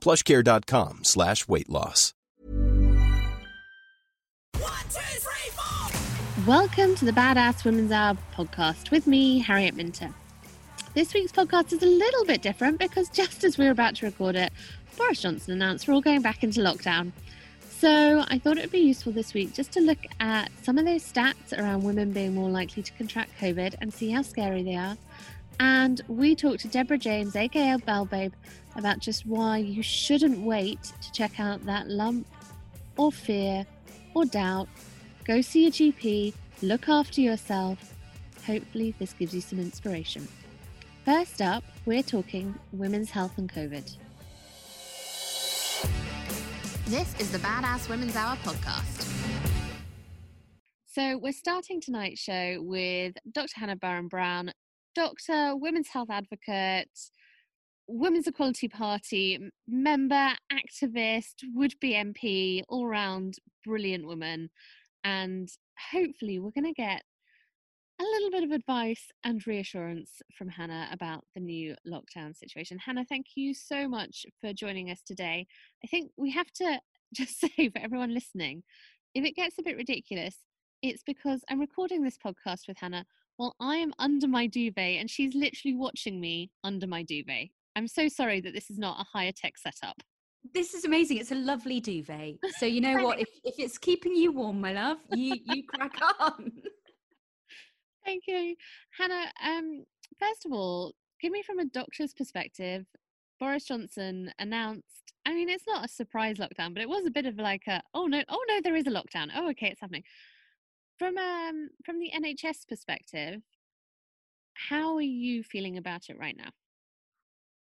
plushcare.com slash weight loss. Welcome to the Badass Women's Hour podcast with me, Harriet Minter. This week's podcast is a little bit different because just as we were about to record it, Boris Johnson announced we're all going back into lockdown. So I thought it would be useful this week just to look at some of those stats around women being more likely to contract COVID and see how scary they are. And we talked to Deborah James, aka Bowel Babe, about just why you shouldn't wait to check out that lump or fear or doubt. Go see your GP, look after yourself. Hopefully, this gives you some inspiration. First up, we're talking women's health and COVID. This is the Badass Women's Hour podcast. So, we're starting tonight's show with Dr. Hannah Barham Brown, doctor, women's health advocate, Women's Equality Party member, activist, would be MP, all round brilliant woman. And hopefully, we're going to get a little bit of advice and reassurance from Hannah about the new lockdown situation. Hannah, thank you so much for joining us today. I think we have to just say for everyone listening if it gets a bit ridiculous, it's because I'm recording this podcast with Hannah while I am under my duvet and she's literally watching me under my duvet. I'm so sorry that this is not a higher tech setup. This is amazing. It's a lovely duvet. So you know what? If if it's keeping you warm, my love, you you crack on. Thank you, Hannah. Um, first of all, give me from a doctor's perspective. Boris Johnson announced. I mean, it's not a surprise lockdown, but it was a bit of like a oh no, oh no, there is a lockdown. Oh, okay, it's happening. From um from the NHS perspective, how are you feeling about it right now?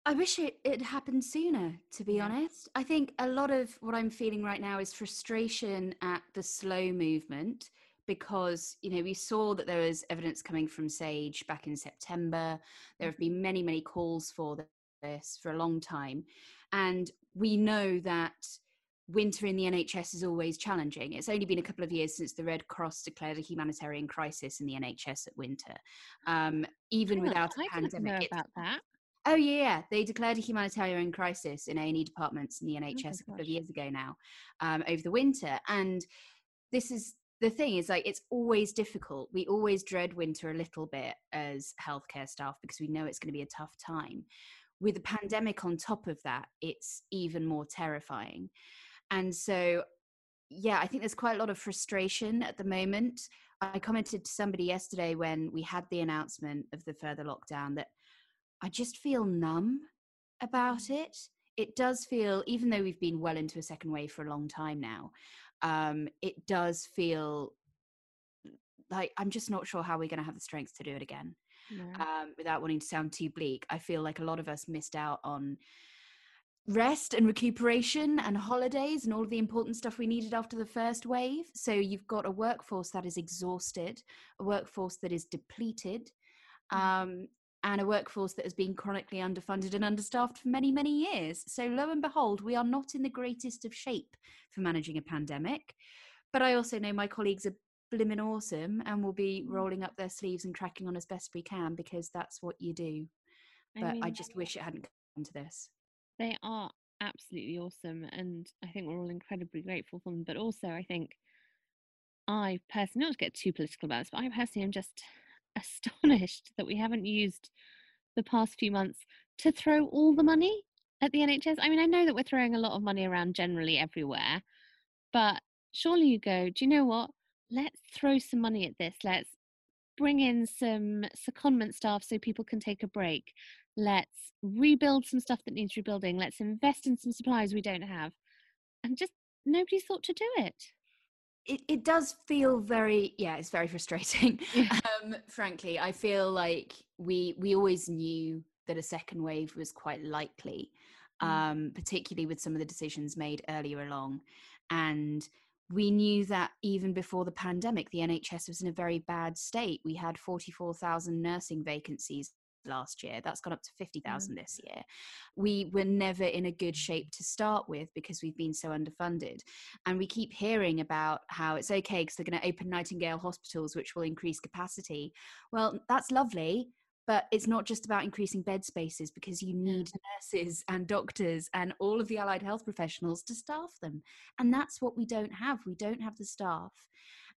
I wish it it happened sooner, to be yeah. honest. I think a lot of what I'm feeling right now is frustration at the slow movement because, you know, we saw that there was evidence coming from SAGE back in September. There have been many, many calls for this for a long time. And we know that winter in the NHS is always challenging. It's only been a couple of years since the Red Cross declared a humanitarian crisis in the NHS at winter. Um, even without a I pandemic. About that. Oh yeah, yeah, they declared a humanitarian crisis in A and E departments in the NHS oh a couple of years ago now, um, over the winter. And this is the thing is like it's always difficult. We always dread winter a little bit as healthcare staff because we know it's going to be a tough time. With a pandemic on top of that, it's even more terrifying. And so, yeah, I think there's quite a lot of frustration at the moment. I commented to somebody yesterday when we had the announcement of the further lockdown that I just feel numb about mm. it. It does feel, even though we've been well into a second wave for a long time now, um, it does feel like I'm just not sure how we're going to have the strength to do it again. Um, without wanting to sound too bleak, I feel like a lot of us missed out on rest and recuperation and holidays and all of the important stuff we needed after the first wave. So you've got a workforce that is exhausted, a workforce that is depleted, mm. um, and a workforce that has been chronically underfunded and understaffed for many, many years. So, lo and behold, we are not in the greatest of shape for managing a pandemic. But I also know my colleagues are blimmin' awesome and will be mm. rolling up their sleeves and cracking on as best we can because that's what you do. But I, mean, I just wish it hadn't come to this. They are absolutely awesome. And I think we're all incredibly grateful for them. But also, I think I personally, not to get too political about this, but I personally am just astonished that we haven't used the past few months to throw all the money at the NHS? I mean, I know that we're throwing a lot of money around generally everywhere, but surely you go, do you know what? Let's throw some money at this. Let's bring in some secondment staff so people can take a break. Let's rebuild some stuff that needs rebuilding. Let's invest in some supplies we don't have. And just nobody thought to do it. It, it does feel very yeah it's very frustrating um frankly i feel like we we always knew that a second wave was quite likely mm. um particularly with some of the decisions made earlier along and we knew that even before the pandemic, the NHS was in a very bad state. We had 44,000 nursing vacancies last year. That's gone up to 50,000 mm. this year. We were never in a good shape to start with because we've been so underfunded. And we keep hearing about how it's okay because they're going to open Nightingale hospitals, which will increase capacity. Well, that's lovely but it's not just about increasing bed spaces because you need nurses and doctors and all of the allied health professionals to staff them and that's what we don't have we don't have the staff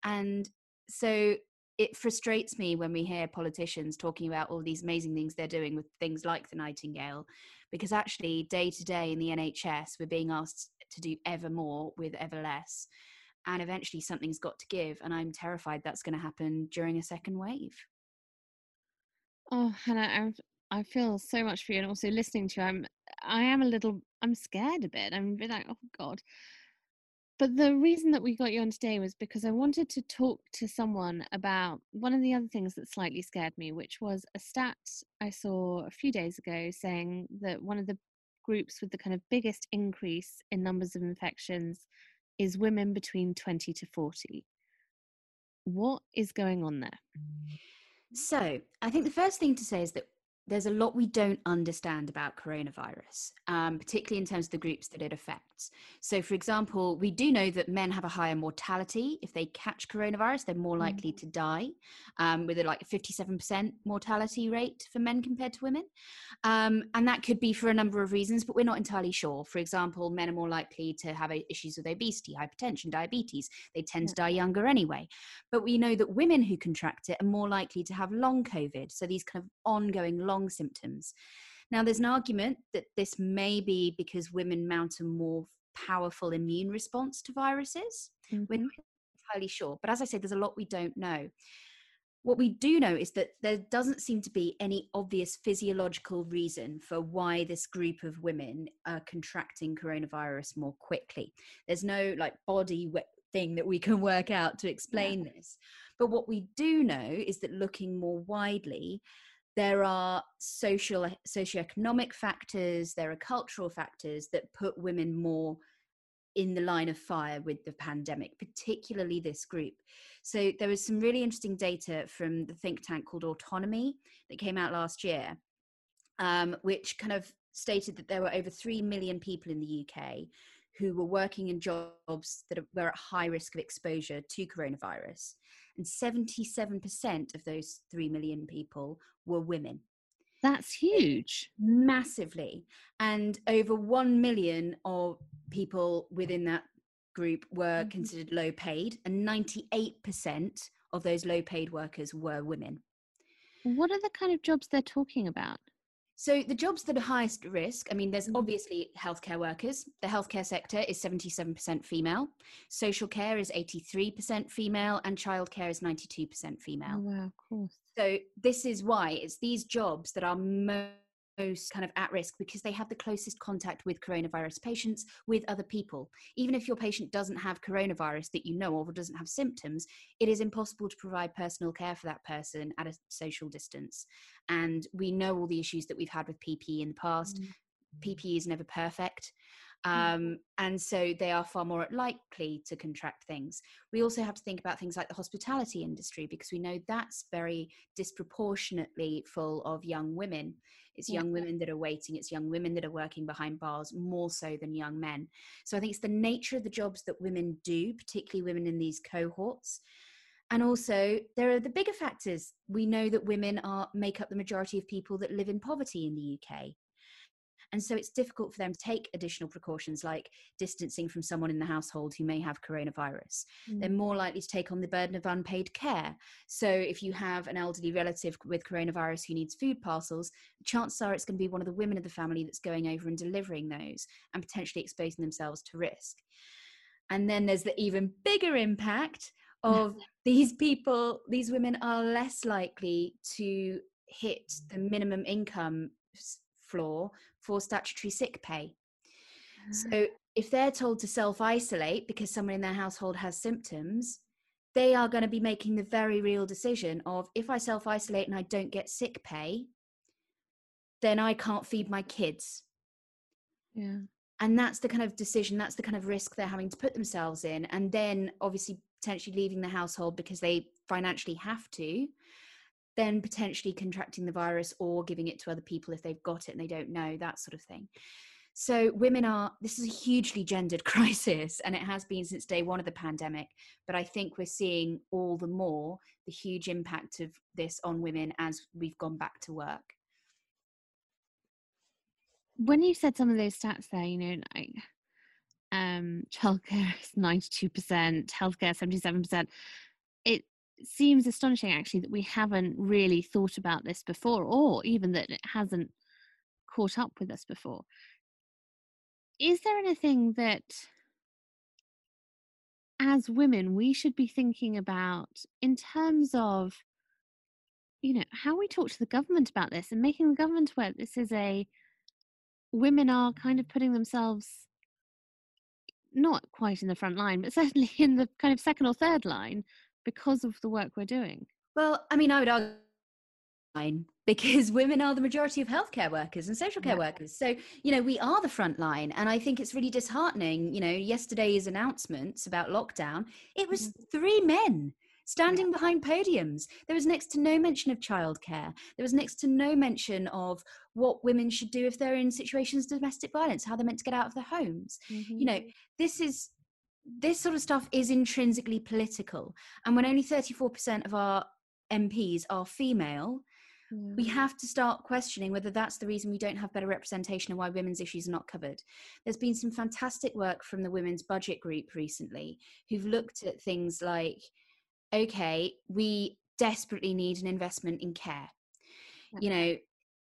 and so it frustrates me when we hear politicians talking about all these amazing things they're doing with things like the nightingale because actually day to day in the nhs we're being asked to do ever more with ever less and eventually something's got to give and i'm terrified that's going to happen during a second wave Oh, Hannah, I I feel so much for you, and also listening to you, I'm I am a little I'm scared a bit. I'm a bit like, oh God. But the reason that we got you on today was because I wanted to talk to someone about one of the other things that slightly scared me, which was a stat I saw a few days ago saying that one of the groups with the kind of biggest increase in numbers of infections is women between 20 to 40. What is going on there? So, I think the first thing to say is that there's a lot we don't understand about coronavirus, um, particularly in terms of the groups that it affects. So, for example, we do know that men have a higher mortality. If they catch coronavirus, they're more likely mm. to die, um, with a like 57% mortality rate for men compared to women. Um, and that could be for a number of reasons, but we're not entirely sure. For example, men are more likely to have issues with obesity, hypertension, diabetes. They tend to die younger anyway. But we know that women who contract it are more likely to have long COVID, so these kind of ongoing long symptoms. Now, there's an argument that this may be because women mount a more powerful immune response to viruses. Mm-hmm. We're not entirely sure. But as I said, there's a lot we don't know. What we do know is that there doesn't seem to be any obvious physiological reason for why this group of women are contracting coronavirus more quickly. There's no like body thing that we can work out to explain yeah. this. But what we do know is that looking more widely, there are social socioeconomic factors there are cultural factors that put women more in the line of fire with the pandemic particularly this group. So there was some really interesting data from the think tank called autonomy that came out last year um, which kind of stated that there were over 3 million people in the uk who were working in jobs that were at high risk of exposure to coronavirus and 77% of those 3 million people were women. That's huge. Massively. And over 1 million of people within that group were mm-hmm. considered low paid, and 98% of those low paid workers were women. What are the kind of jobs they're talking about? So the jobs that are highest risk, I mean, there's mm-hmm. obviously healthcare workers. The healthcare sector is 77% female. Social care is 83% female, and childcare is 92% female. Oh, wow, of course. So this is why it's these jobs that are most most kind of at risk because they have the closest contact with coronavirus patients with other people. Even if your patient doesn't have coronavirus that you know of or doesn't have symptoms, it is impossible to provide personal care for that person at a social distance. And we know all the issues that we've had with PPE in the past. Mm. PPE is never perfect. Mm. Um, and so they are far more likely to contract things. We also have to think about things like the hospitality industry because we know that's very disproportionately full of young women. It's young yeah. women that are waiting, it's young women that are working behind bars more so than young men. So I think it's the nature of the jobs that women do, particularly women in these cohorts. And also, there are the bigger factors. We know that women are make up the majority of people that live in poverty in the UK. And so it's difficult for them to take additional precautions like distancing from someone in the household who may have coronavirus. Mm. They're more likely to take on the burden of unpaid care. So if you have an elderly relative with coronavirus who needs food parcels, chances are it's going to be one of the women of the family that's going over and delivering those and potentially exposing themselves to risk. And then there's the even bigger impact of these people, these women are less likely to hit the minimum income floor for statutory sick pay. So ah. if they're told to self isolate because someone in their household has symptoms, they are going to be making the very real decision of if I self isolate and I don't get sick pay, then I can't feed my kids. Yeah. And that's the kind of decision, that's the kind of risk they're having to put themselves in. And then obviously potentially leaving the household because they financially have to then potentially contracting the virus or giving it to other people if they've got it and they don't know, that sort of thing. So, women are, this is a hugely gendered crisis, and it has been since day one of the pandemic. But I think we're seeing all the more the huge impact of this on women as we've gone back to work. When you said some of those stats there, you know, like um, childcare is 92%, healthcare 77%, it seems astonishing actually that we haven't really thought about this before or even that it hasn't caught up with us before. Is there anything that as women we should be thinking about in terms of you know how we talk to the government about this and making the government aware that this is a women are kind of putting themselves not quite in the front line but certainly in the kind of second or third line because of the work we're doing? Well, I mean, I would argue because women are the majority of healthcare workers and social care yeah. workers. So, you know, we are the front line. And I think it's really disheartening. You know, yesterday's announcements about lockdown, it was mm-hmm. three men standing yeah. behind podiums. There was next to no mention of childcare. There was next to no mention of what women should do if they're in situations of domestic violence, how they're meant to get out of their homes. Mm-hmm. You know, this is this sort of stuff is intrinsically political. And when only 34% of our MPs are female, mm. we have to start questioning whether that's the reason we don't have better representation and why women's issues are not covered. There's been some fantastic work from the Women's Budget Group recently who've looked at things like okay, we desperately need an investment in care. Yeah. You know,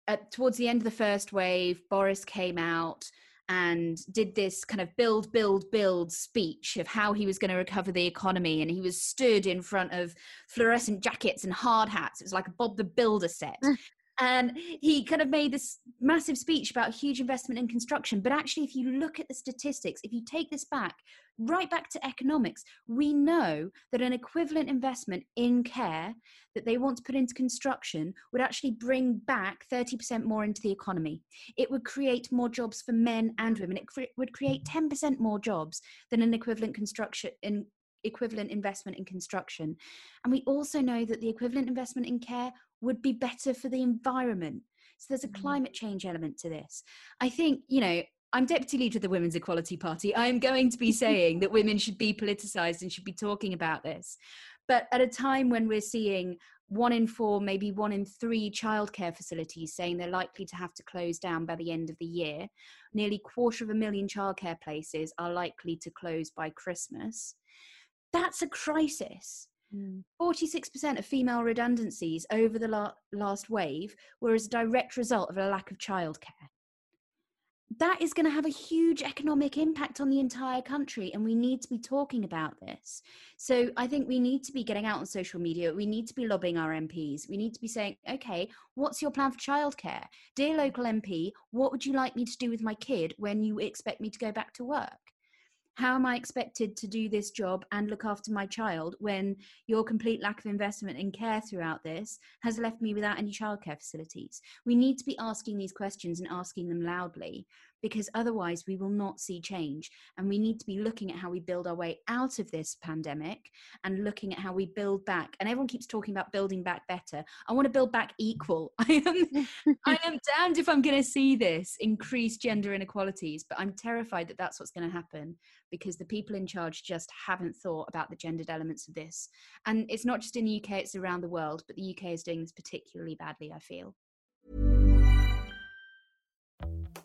at, towards the end of the first wave, Boris came out and did this kind of build, build, build speech of how he was going to recover the economy. And he was stood in front of fluorescent jackets and hard hats. It was like a Bob the Builder set. Mm. And he kind of made this massive speech about huge investment in construction. But actually if you look at the statistics if you take this back right back to economics we know that an equivalent investment in care that they want to put into construction would actually bring back 30% more into the economy. It would create more jobs for men and women. It cre- would create 10% more jobs than an equivalent construction in equivalent investment in construction. And we also know that the equivalent investment in care would be better for the environment. So there's a mm. climate change element to this. I think, you know, I'm deputy leader of the Women's Equality Party. I am going to be saying that women should be politicized and should be talking about this. But at a time when we're seeing one in four, maybe one in three childcare facilities saying they're likely to have to close down by the end of the year, nearly quarter of a million childcare places are likely to close by Christmas. That's a crisis. 46% mm. of female redundancies over the la- last wave were as a direct result of a lack of childcare. That is going to have a huge economic impact on the entire country, and we need to be talking about this. So, I think we need to be getting out on social media. We need to be lobbying our MPs. We need to be saying, okay, what's your plan for childcare? Dear local MP, what would you like me to do with my kid when you expect me to go back to work? How am I expected to do this job and look after my child when your complete lack of investment in care throughout this has left me without any childcare facilities? We need to be asking these questions and asking them loudly because otherwise we will not see change. And we need to be looking at how we build our way out of this pandemic and looking at how we build back. And everyone keeps talking about building back better. I want to build back equal. I am, I am damned if I'm going to see this increase gender inequalities, but I'm terrified that that's what's going to happen because the people in charge just haven't thought about the gendered elements of this. And it's not just in the UK, it's around the world, but the UK is doing this particularly badly, I feel.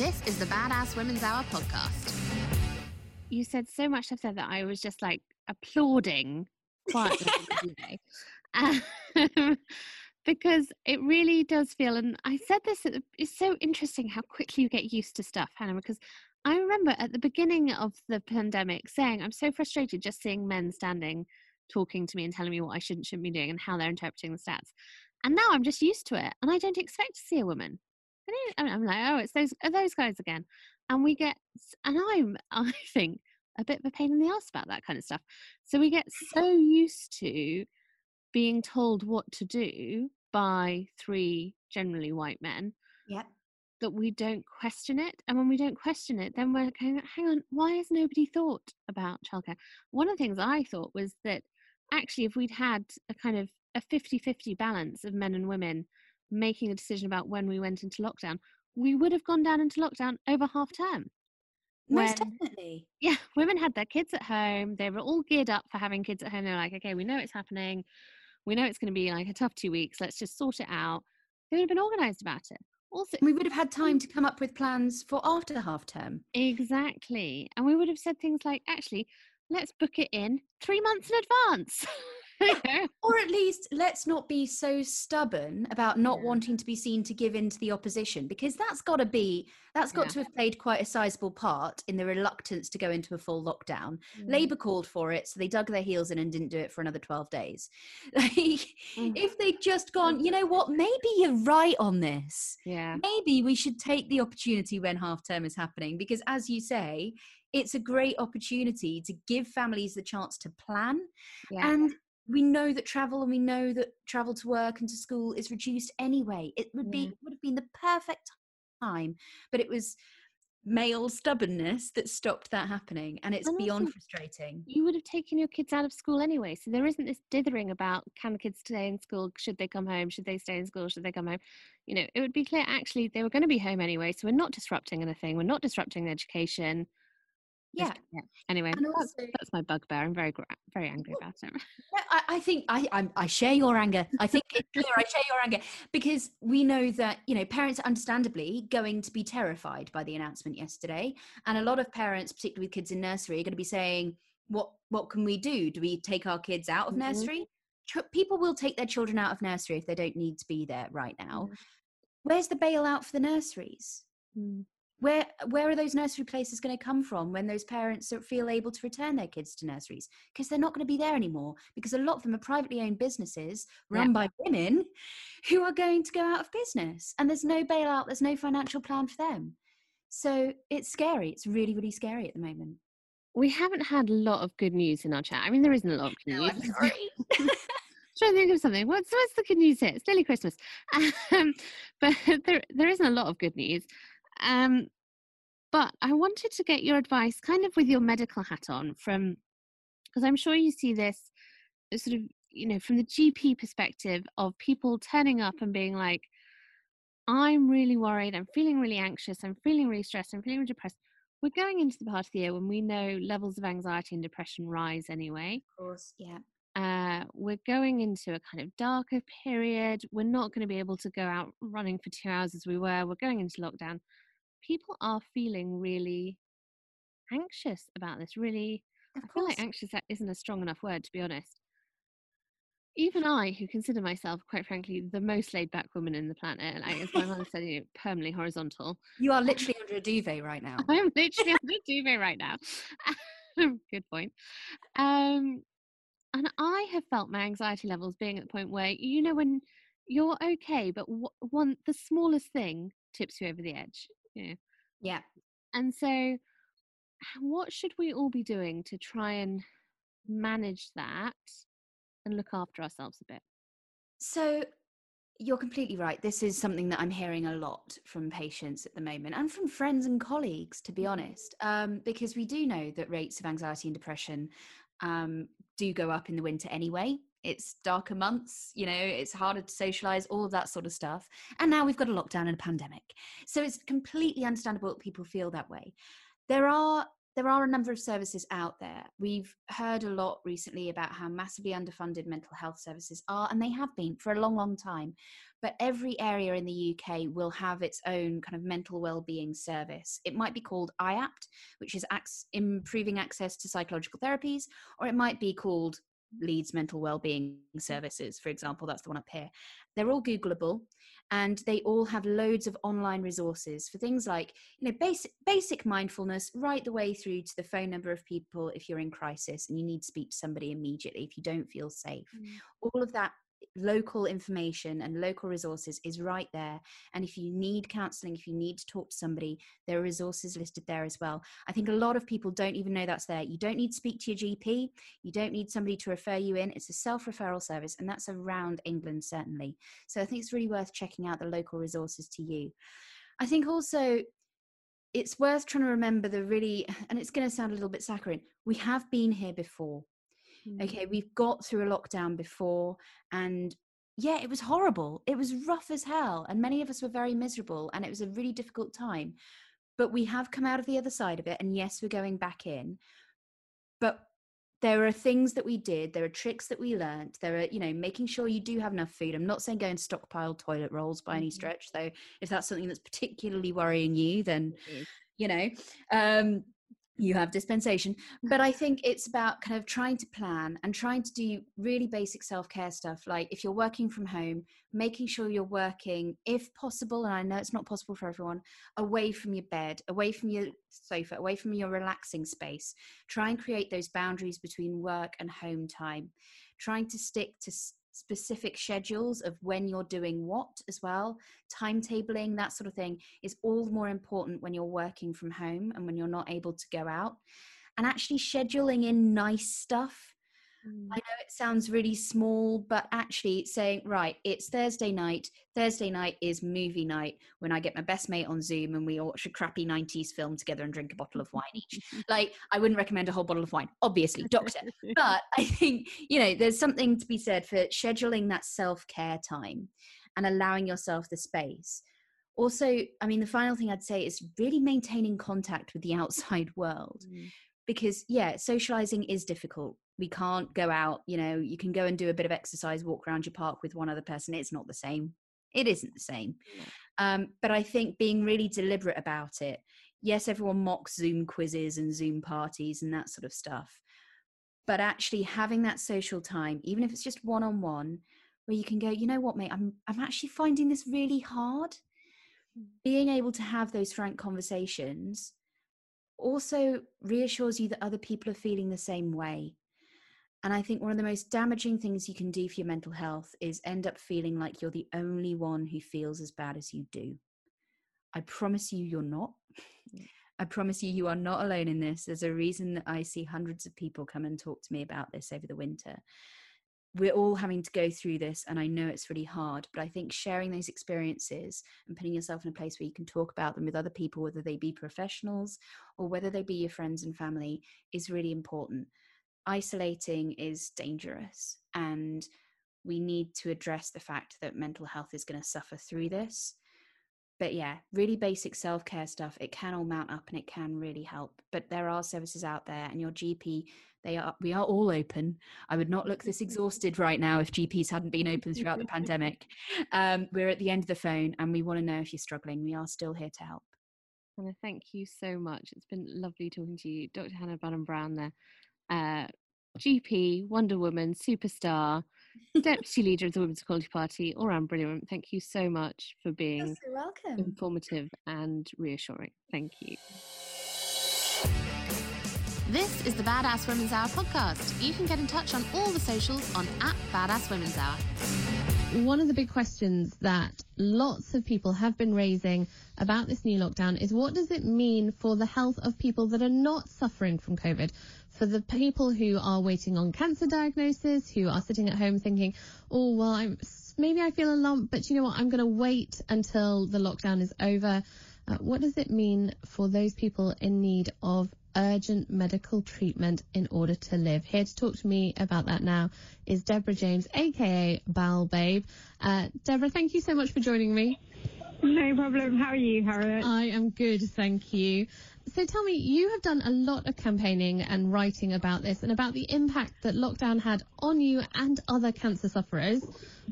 This is the Badass Women's Hour podcast. You said so much stuff there that I was just like applauding quietly um, because it really does feel, and I said this, it's so interesting how quickly you get used to stuff, Hannah, because I remember at the beginning of the pandemic saying, I'm so frustrated just seeing men standing talking to me and telling me what I shouldn't shouldn't be doing and how they're interpreting the stats. And now I'm just used to it, and I don't expect to see a woman. I am like, oh, it's those are those guys again, and we get, and I'm, I think, a bit of a pain in the ass about that kind of stuff. So we get so used to being told what to do by three generally white men. Yeah. That we don't question it. And when we don't question it, then we're going, hang on, why has nobody thought about childcare? One of the things I thought was that actually, if we'd had a kind of a 50 50 balance of men and women making a decision about when we went into lockdown, we would have gone down into lockdown over half term. Most when, definitely. Yeah, women had their kids at home. They were all geared up for having kids at home. They're like, okay, we know it's happening. We know it's going to be like a tough two weeks. Let's just sort it out. They would have been organized about it. Also, we would have had time to come up with plans for after half term. Exactly. And we would have said things like, actually, let's book it in three months in advance. or at least let's not be so stubborn about not yeah. wanting to be seen to give in to the opposition because that's got to be that's got yeah. to have played quite a sizable part in the reluctance to go into a full lockdown mm. labor called for it so they dug their heels in and didn't do it for another 12 days like mm. if they'd just gone you know what maybe you're right on this yeah maybe we should take the opportunity when half term is happening because as you say it's a great opportunity to give families the chance to plan yeah. and we know that travel and we know that travel to work and to school is reduced anyway. It would be would have been the perfect time, but it was male stubbornness that stopped that happening and it's and beyond frustrating. you would have taken your kids out of school anyway so there isn't this dithering about can the kids stay in school? Should they come home? Should they stay in school? Should they come home? You know it would be clear actually they were going to be home anyway so we're not disrupting anything we're not disrupting education yeah. yeah. Anyway, also, that's, that's, my bugbear. I'm very very angry about it. I, I think I I'm, i share your anger. I think it's clear. I share your anger because we know that you know parents are understandably going to be terrified by the announcement yesterday, and a lot of parents, particularly with kids in nursery, are going to be saying, "What what can we do? Do we take our kids out of mm-hmm. nursery?" People will take their children out of nursery if they don't need to be there right now. Mm-hmm. Where's the bailout for the nurseries? Mm where where are those nursery places going to come from when those parents don't feel able to return their kids to nurseries because they're not going to be there anymore because a lot of them are privately owned businesses run yeah. by women who are going to go out of business and there's no bailout there's no financial plan for them so it's scary it's really really scary at the moment we haven't had a lot of good news in our chat i mean there isn't a lot of good news no, trying to think of something. What's what's the good news here? It's nearly Christmas, um, but there there isn't a lot of good news. Um, but I wanted to get your advice, kind of with your medical hat on, from because I'm sure you see this sort of you know from the gp perspective of people turning up and being like i'm really worried i'm feeling really anxious i'm feeling really stressed i'm feeling really depressed. We're going into the part of the year when we know levels of anxiety and depression rise anyway. Of course yeah we're going into a kind of darker period. We're not going to be able to go out running for two hours as we were. We're going into lockdown. People are feeling really anxious about this. Really, of I course. feel like anxious isn't a strong enough word, to be honest. Even I, who consider myself, quite frankly, the most laid back woman in the planet, like as my mother said, you know, permanently horizontal. You are literally under a duvet right now. I'm literally under a duvet right now. Good point. Um, and I have felt my anxiety levels being at the point where you know when you're okay, but w- one the smallest thing tips you over the edge. You know? Yeah. And so, what should we all be doing to try and manage that and look after ourselves a bit? So you're completely right. This is something that I'm hearing a lot from patients at the moment and from friends and colleagues, to be honest, um, because we do know that rates of anxiety and depression um, do go up in the winter anyway. It's darker months, you know, it's harder to socialize, all of that sort of stuff. And now we've got a lockdown and a pandemic. So it's completely understandable that people feel that way. There are there are a number of services out there. We've heard a lot recently about how massively underfunded mental health services are, and they have been for a long, long time. But every area in the UK will have its own kind of mental well-being service. It might be called IAPT, which is improving access to psychological therapies, or it might be called Leeds Mental Wellbeing mm. Services, for example. That's the one up here. They're all Googleable and they all have loads of online resources for things like you know basic basic mindfulness right the way through to the phone number of people if you're in crisis and you need to speak to somebody immediately if you don't feel safe mm. all of that local information and local resources is right there. And if you need counseling, if you need to talk to somebody, there are resources listed there as well. I think a lot of people don't even know that's there. You don't need to speak to your GP, you don't need somebody to refer you in. It's a self referral service, and that's around England, certainly. So I think it's really worth checking out the local resources to you. I think also it's worth trying to remember the really, and it's going to sound a little bit saccharine, we have been here before. Mm. Okay, we've got through a lockdown before, and yeah, it was horrible. It was rough as hell, and many of us were very miserable, and it was a really difficult time. But we have come out of the other side of it, and yes, we're going back in. But there are things that we did there are tricks that we learned there are you know making sure you do have enough food i'm not saying go and stockpile toilet rolls by any mm-hmm. stretch though if that's something that's particularly worrying you then you know um you have dispensation. But i think it's about kind of trying to plan and trying to do really basic self-care stuff like if you're working from home making sure you're working if possible and i know it's not possible for everyone away from your bed away from your sofa away from your relaxing space. Try and create those boundaries between work and home time. Trying to stick to specific schedules of when you're doing what as well timetabling that sort of thing is all the more important when you're working from home and when you're not able to go out. And actually scheduling in nice stuff Mm. I know it sounds really small, but actually saying, right, it's Thursday night. Thursday night is movie night when I get my best mate on Zoom and we watch a crappy 90s film together and drink a bottle of wine each. like, I wouldn't recommend a whole bottle of wine, obviously, doctor. but I think, you know, there's something to be said for scheduling that self care time and allowing yourself the space. Also, I mean, the final thing I'd say is really maintaining contact with the outside world. Mm because yeah socializing is difficult we can't go out you know you can go and do a bit of exercise walk around your park with one other person it's not the same. It isn't the same. Um, but i think being really deliberate about it yes everyone mocks zoom quizzes and zoom parties and that sort of stuff but actually having that social time even if it's just one-on-one where you can go you know what mate i'm i'm actually finding this really hard being able to have those frank conversations also reassures you that other people are feeling the same way and I think one of the most damaging things you can do for your mental health is end up feeling like you're the only one who feels as bad as you do. I promise you, you're not. Mm. I promise you, you are not alone in this. There's a reason that I see hundreds of people come and talk to me about this over the winter. We're all having to go through this, and I know it's really hard, but I think sharing those experiences and putting yourself in a place where you can talk about them with other people, whether they be professionals or whether they be your friends and family, is really important isolating is dangerous and we need to address the fact that mental health is going to suffer through this. But yeah really basic self-care stuff it can all mount up and it can really help but there are services out there and your gp they are we are all open. I would not look this exhausted right now if gps hadn't been open throughout the pandemic. Um, we're at the end of the phone and we want to know if you're struggling. We are still here to help. And thank you so much. It's been lovely talking to you. Dr hannah barham brown there uh, gp wonder woman superstar deputy leader of the women's equality party all around brilliant thank you so much for being so welcome informative and reassuring thank you this is the Badass Women's Hour podcast. You can get in touch on all the socials on at Badass Women's Hour. One of the big questions that lots of people have been raising about this new lockdown is what does it mean for the health of people that are not suffering from COVID? For the people who are waiting on cancer diagnosis, who are sitting at home thinking, oh, well, I'm, maybe I feel a lump, but you know what? I'm going to wait until the lockdown is over. Uh, what does it mean for those people in need of urgent medical treatment in order to live. Here to talk to me about that now is Deborah James, aka Bowel Babe. Uh, Deborah, thank you so much for joining me. No problem. How are you, Harriet? I am good, thank you. So tell me, you have done a lot of campaigning and writing about this and about the impact that lockdown had on you and other cancer sufferers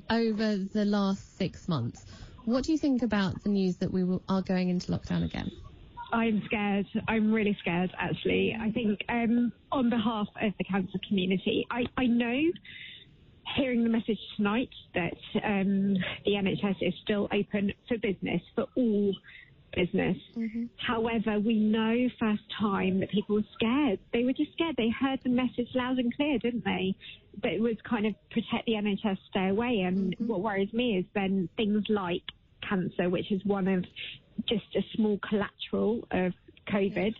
over the last six months. What do you think about the news that we are going into lockdown again? I'm scared. I'm really scared, actually. I think um, on behalf of the cancer community, I, I know hearing the message tonight that um, the NHS is still open for business, for all business. Mm-hmm. However, we know first time that people were scared. They were just scared. They heard the message loud and clear, didn't they? That it was kind of protect the NHS, stay away. And mm-hmm. what worries me is then things like cancer, which is one of just a small collateral of COVID,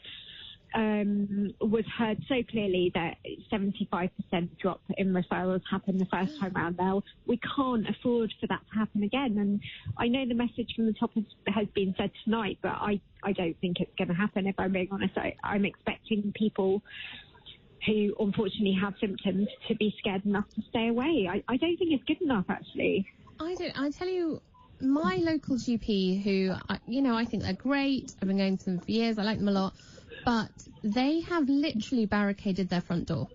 um, was heard so clearly that 75% drop in referrals happened the first time around. Now, we can't afford for that to happen again. And I know the message from the top has, has been said tonight, but I, I don't think it's going to happen, if I'm being honest. I, I'm expecting people who unfortunately have symptoms to be scared enough to stay away. I, I don't think it's good enough, actually. I don't. I tell you, my local GP, who, you know, I think they're great. I've been going to them for years. I like them a lot. But they have literally barricaded their front door.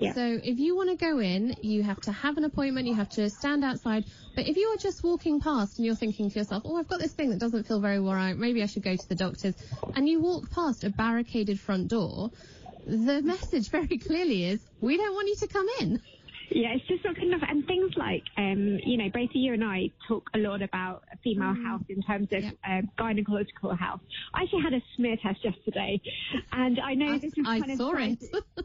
Yeah. So if you want to go in, you have to have an appointment, you have to stand outside. But if you are just walking past and you're thinking to yourself, oh, I've got this thing that doesn't feel very well right, maybe I should go to the doctor's, and you walk past a barricaded front door, the message very clearly is, we don't want you to come in. Yeah, it's just not good enough. And things like, um, you know, both you and I talk a lot about female mm. health in terms of uh, gynecological health. I actually had a smear test yesterday, and I know I, this is I kind saw of. it.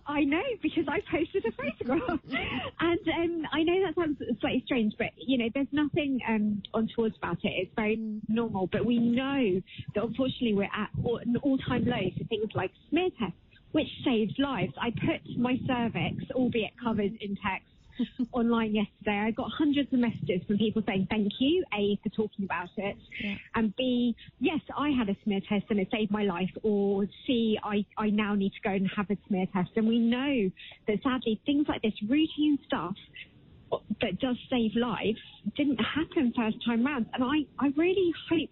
I know because I posted a photograph, and um, I know that sounds slightly strange, but you know, there's nothing um, untoward about it. It's very mm. normal, but we know that unfortunately we're at all, an all-time low for things like smear tests which saves lives. I put my cervix, albeit covered in text, online yesterday. I got hundreds of messages from people saying thank you, A, for talking about it, yeah. and B, yes, I had a smear test and it saved my life, or C, I, I now need to go and have a smear test. And we know that sadly things like this routine stuff that does save lives didn't happen first time round. And I, I really hope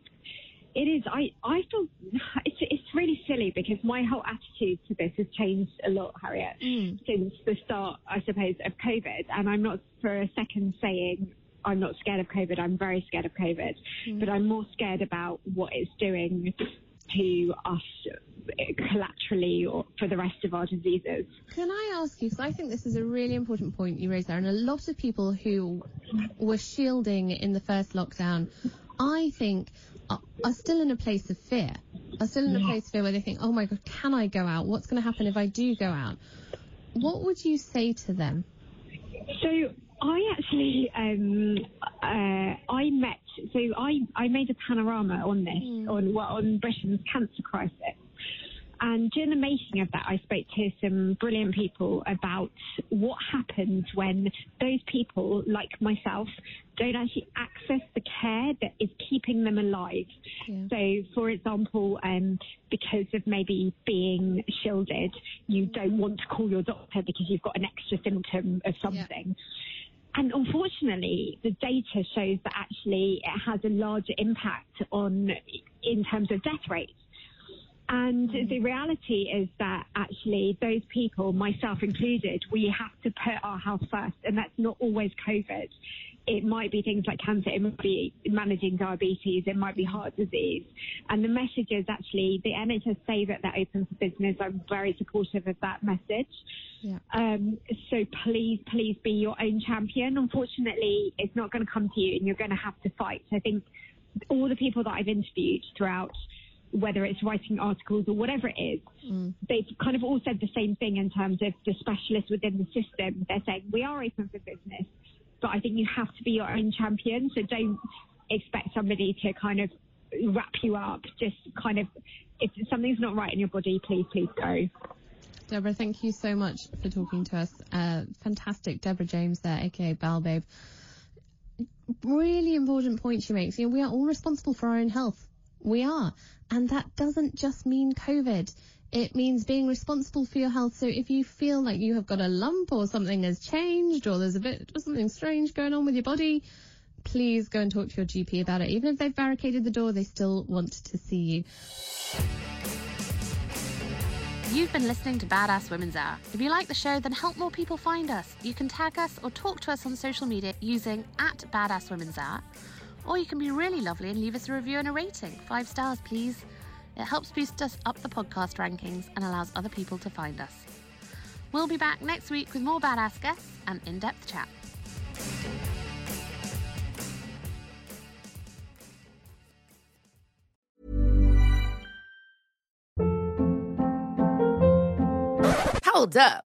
it is. I, I feel it's, it's really silly because my whole attitude to this has changed a lot, Harriet, mm. since the start, I suppose, of COVID. And I'm not for a second saying I'm not scared of COVID. I'm very scared of COVID, mm. but I'm more scared about what it's doing to us collaterally or for the rest of our diseases. Can I ask you, because I think this is a really important point you raised there, and a lot of people who were shielding in the first lockdown, I think are still in a place of fear. Are still in a place of fear where they think, oh my God, can I go out? What's going to happen if I do go out? What would you say to them? So I actually, um, uh, I met, so I, I made a panorama on this, mm. on, on Britain's cancer crisis. And during the making of that, I spoke to some brilliant people about what happens when those people, like myself, don't actually access the care that is keeping them alive. Yeah. So, for example, um, because of maybe being shielded, you don't want to call your doctor because you've got an extra symptom of something. Yeah and unfortunately, the data shows that actually it has a larger impact on in terms of death rates. And mm. the reality is that actually those people, myself included, we have to put our health first, and that's not always COVID. It might be things like cancer, it might be managing diabetes, it might be heart disease. And the message is actually the NHS say that they're open for business. I'm very supportive of that message. Yeah. Um, so please, please be your own champion. Unfortunately, it's not going to come to you and you're going to have to fight. So I think all the people that I've interviewed throughout whether it's writing articles or whatever it is, mm. they've kind of all said the same thing in terms of the specialists within the system. They're saying we are open for business, but I think you have to be your own champion. So don't expect somebody to kind of wrap you up. Just kind of, if something's not right in your body, please, please go. Deborah, thank you so much for talking to us. Uh, fantastic, Deborah James there, aka Bowel Babe. Really important point she makes. You know, we are all responsible for our own health. We are. And that doesn't just mean COVID. It means being responsible for your health. So if you feel like you have got a lump or something has changed or there's a bit or something strange going on with your body, please go and talk to your GP about it. Even if they've barricaded the door, they still want to see you. You've been listening to Badass Women's Hour. If you like the show, then help more people find us. You can tag us or talk to us on social media using at Badass Women's Hour or you can be really lovely and leave us a review and a rating. Five stars, please. It helps boost us up the podcast rankings and allows other people to find us. We'll be back next week with more badass guests and in depth chat. Hold up.